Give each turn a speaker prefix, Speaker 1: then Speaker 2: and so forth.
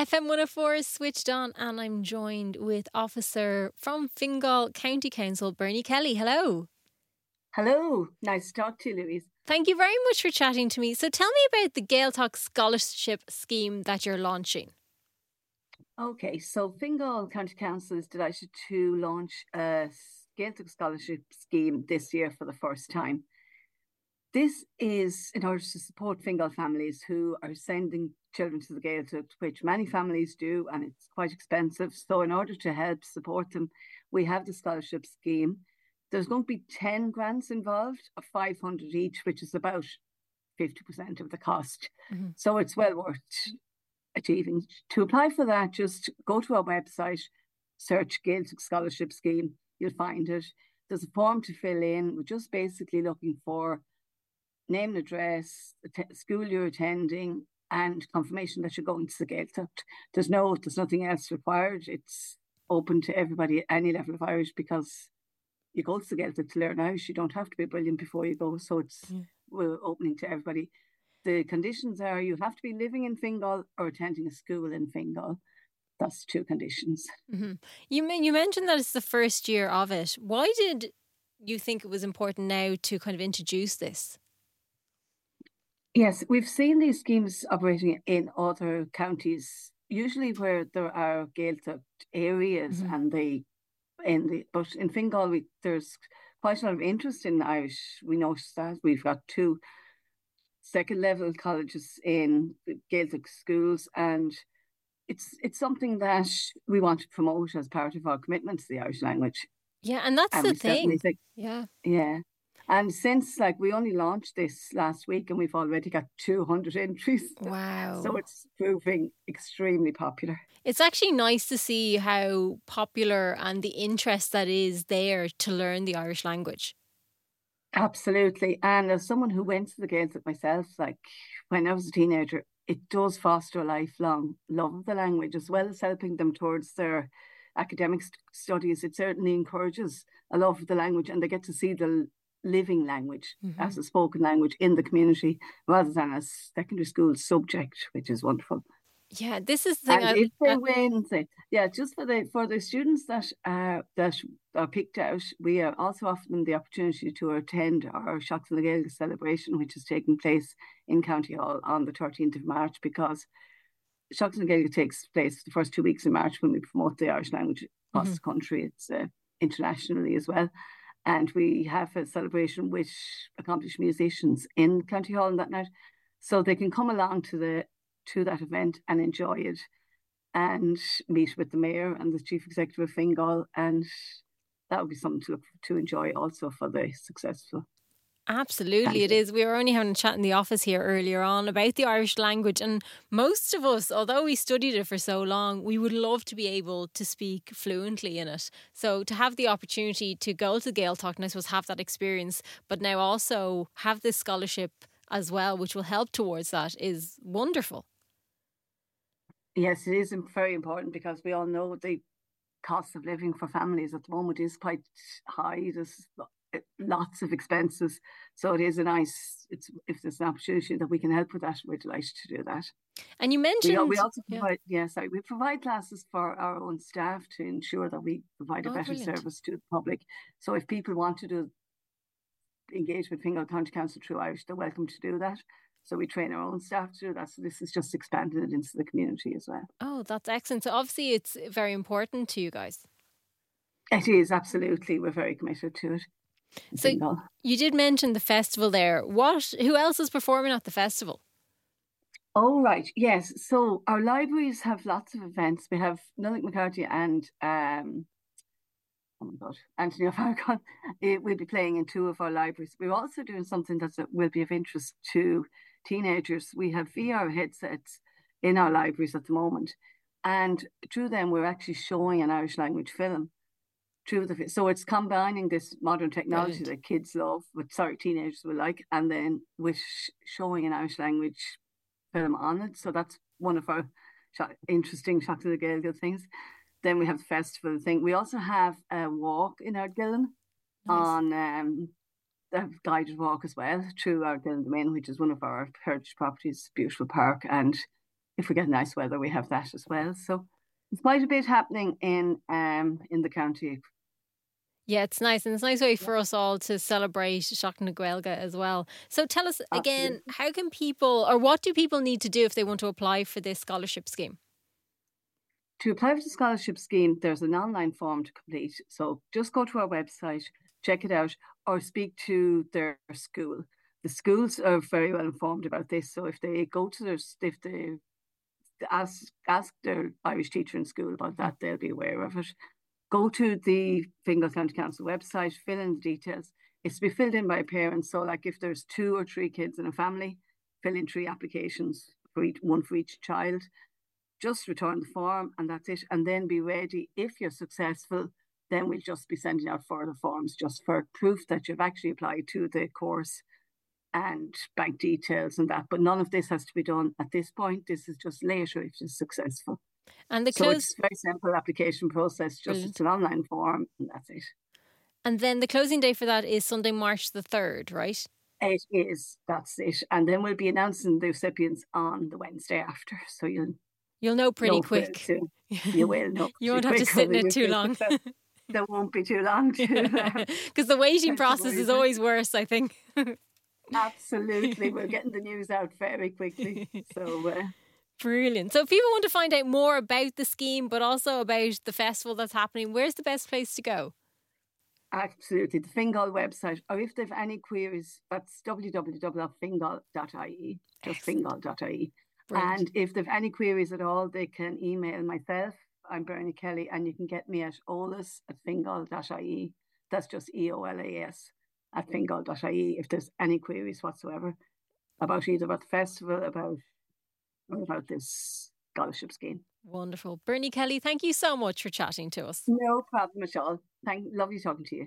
Speaker 1: FM 104 is switched on, and I'm joined with officer from Fingal County Council, Bernie Kelly. Hello.
Speaker 2: Hello. Nice to talk to you, Louise.
Speaker 1: Thank you very much for chatting to me. So, tell me about the Gaeltacht Scholarship Scheme that you're launching.
Speaker 2: Okay, so Fingal County Council is delighted to launch a Gaeltacht Scholarship Scheme this year for the first time. This is in order to support Fingal families who are sending children to the Gaeltacht, which many families do, and it's quite expensive. So, in order to help support them, we have the scholarship scheme. There's going to be 10 grants involved of 500 each, which is about 50% of the cost. Mm-hmm. So, it's well worth achieving. To apply for that, just go to our website, search Gaeltacht Scholarship Scheme, you'll find it. There's a form to fill in. We're just basically looking for name and address, the school you're attending, and confirmation that you're going to the Gaeltacht. There's no, there's nothing else required. It's open to everybody at any level of Irish because you go to the Gaeltacht to learn Irish. You don't have to be brilliant before you go. So it's mm. we're opening to everybody. The conditions are you have to be living in Fingal or attending a school in Fingal. That's two conditions.
Speaker 1: Mm-hmm. You you mentioned that it's the first year of it. Why did you think it was important now to kind of introduce this?
Speaker 2: Yes, we've seen these schemes operating in other counties, usually where there are Gaeltacht areas mm-hmm. and they in the but in Fingal we, there's quite a lot of interest in Irish. We noticed that we've got two second level colleges in Gaelic schools and it's it's something that we want to promote as part of our commitment to the Irish language.
Speaker 1: Yeah, and that's and the thing. Think,
Speaker 2: yeah. Yeah. And since like we only launched this last week and we've already got 200 entries.
Speaker 1: Wow.
Speaker 2: So it's proving extremely popular.
Speaker 1: It's actually nice to see how popular and the interest that is there to learn the Irish language.
Speaker 2: Absolutely. And as someone who went to the Gaels myself, like when I was a teenager, it does foster a lifelong love of the language as well as helping them towards their academic st- studies. It certainly encourages a love of the language and they get to see the living language mm-hmm. as a spoken language in the community rather than a secondary school subject, which is wonderful.
Speaker 1: Yeah, this is the thing.
Speaker 2: And I, if they I, win, yeah, just for the for the students that are that are picked out, we are also offering them the opportunity to attend our Seachtain na Gaeilge celebration, which is taking place in County Hall on the 13th of March, because Seachtain na Gaeilge takes place the first two weeks in March when we promote the Irish language across mm-hmm. the country. It's uh, internationally as well and we have a celebration with accomplished musicians in County Hall on that night, so they can come along to the to that event and enjoy it, and meet with the mayor and the chief executive of Fingal, and that would be something to look to enjoy also for the successful
Speaker 1: Absolutely, it is. We were only having a chat in the office here earlier on about the Irish language, and most of us, although we studied it for so long, we would love to be able to speak fluently in it. So to have the opportunity to go to Gaeltacht and I suppose have that experience, but now also have this scholarship as well, which will help towards that, is wonderful.
Speaker 2: Yes, it is very important because we all know the cost of living for families at the moment is quite high. There's lots of expenses. So it is a nice. It's if there's an opportunity that we can help with that, we're delighted to do that.
Speaker 1: And you mentioned
Speaker 2: we, we also provide yeah. yes, sorry, we provide classes for our own staff to ensure that we provide a oh, better brilliant. service to the public. So if people want to do engage with Fingal County Council through Irish, they're welcome to do that. So we train our own staff to do that. So this is just expanding it into the community as well.
Speaker 1: Oh, that's excellent. So obviously it's very important to you guys.
Speaker 2: It is absolutely. We're very committed to it.
Speaker 1: So you did mention the festival there. What? Who else is performing at the festival?
Speaker 2: Oh right, yes. So our libraries have lots of events. We have Nollaig McCarthy and um, oh my god, Anthony O'Farrakhan will be playing in two of our libraries. We're also doing something that will be of interest to teenagers. We have VR headsets in our libraries at the moment, and through them we're actually showing an Irish language film the so it's combining this modern technology that kids love, but sorry, teenagers will like, and then with showing an Irish language film on it. So that's one of our interesting Seachtain na Gaeilge things. Then we have the festival thing. We also have a walk in Ardgillan nice. on um, a guided walk as well through Ardgillan Domain, which is one of our heritage properties, beautiful park, and if we get nice weather, we have that as well. So there's quite a bit happening in um in the county.
Speaker 1: Yeah, it's nice. And it's a nice way for us all to celebrate Seacht na as well. So tell us again, Absolutely. how can people or what do people need to do if they want to apply for this scholarship scheme?
Speaker 2: To apply for the scholarship scheme, there's an online form to complete. So just go to our website, check it out, or speak to their school. The schools are very well informed about this. So if they go to their, if they ask ask their Irish teacher in school about that, they'll be aware of it. Go to the Fingal County Council website, fill in the details. It's to be filled in by parents. So, like if there's two or three kids in a family, fill in three applications for each one for each child. Just return the form and that's it. And then be ready. If you're successful, then we'll just be sending out further forms just for proof that you've actually applied to the course and bank details and that. But none of this has to be done at this point. This is just later if it's successful.
Speaker 1: And the
Speaker 2: close... so it's very simple application process. Just Brilliant. it's an online form, and that's it.
Speaker 1: And then the closing day for that is Sunday, March the third, right?
Speaker 2: It is. That's it. And then we'll be announcing the recipients on the Wednesday after. So you'll
Speaker 1: you'll know pretty know quick.
Speaker 2: You will know.
Speaker 1: you won't have to sit in it too long.
Speaker 2: there won't be too long
Speaker 1: because the waiting process is always worse. I think.
Speaker 2: Absolutely, we're getting the news out very quickly. So. Uh,
Speaker 1: Brilliant. So, if people want to find out more about the scheme, but also about the festival that's happening, where's the best place to go?
Speaker 2: Absolutely. The Fingal website, or if they have any queries, that's www.fingal.ie, just fingal.ie. And if they have any queries at all, they can email myself. I'm Bernie Kelly, and you can get me at eolas at fingal.ie. That's just E O L A S at fingal.ie if there's any queries whatsoever about either about the festival, about about this scholarship scheme.
Speaker 1: Wonderful. Bernie Kelly, thank you so much for chatting to us.
Speaker 2: No problem at all. Thank lovely talking to you.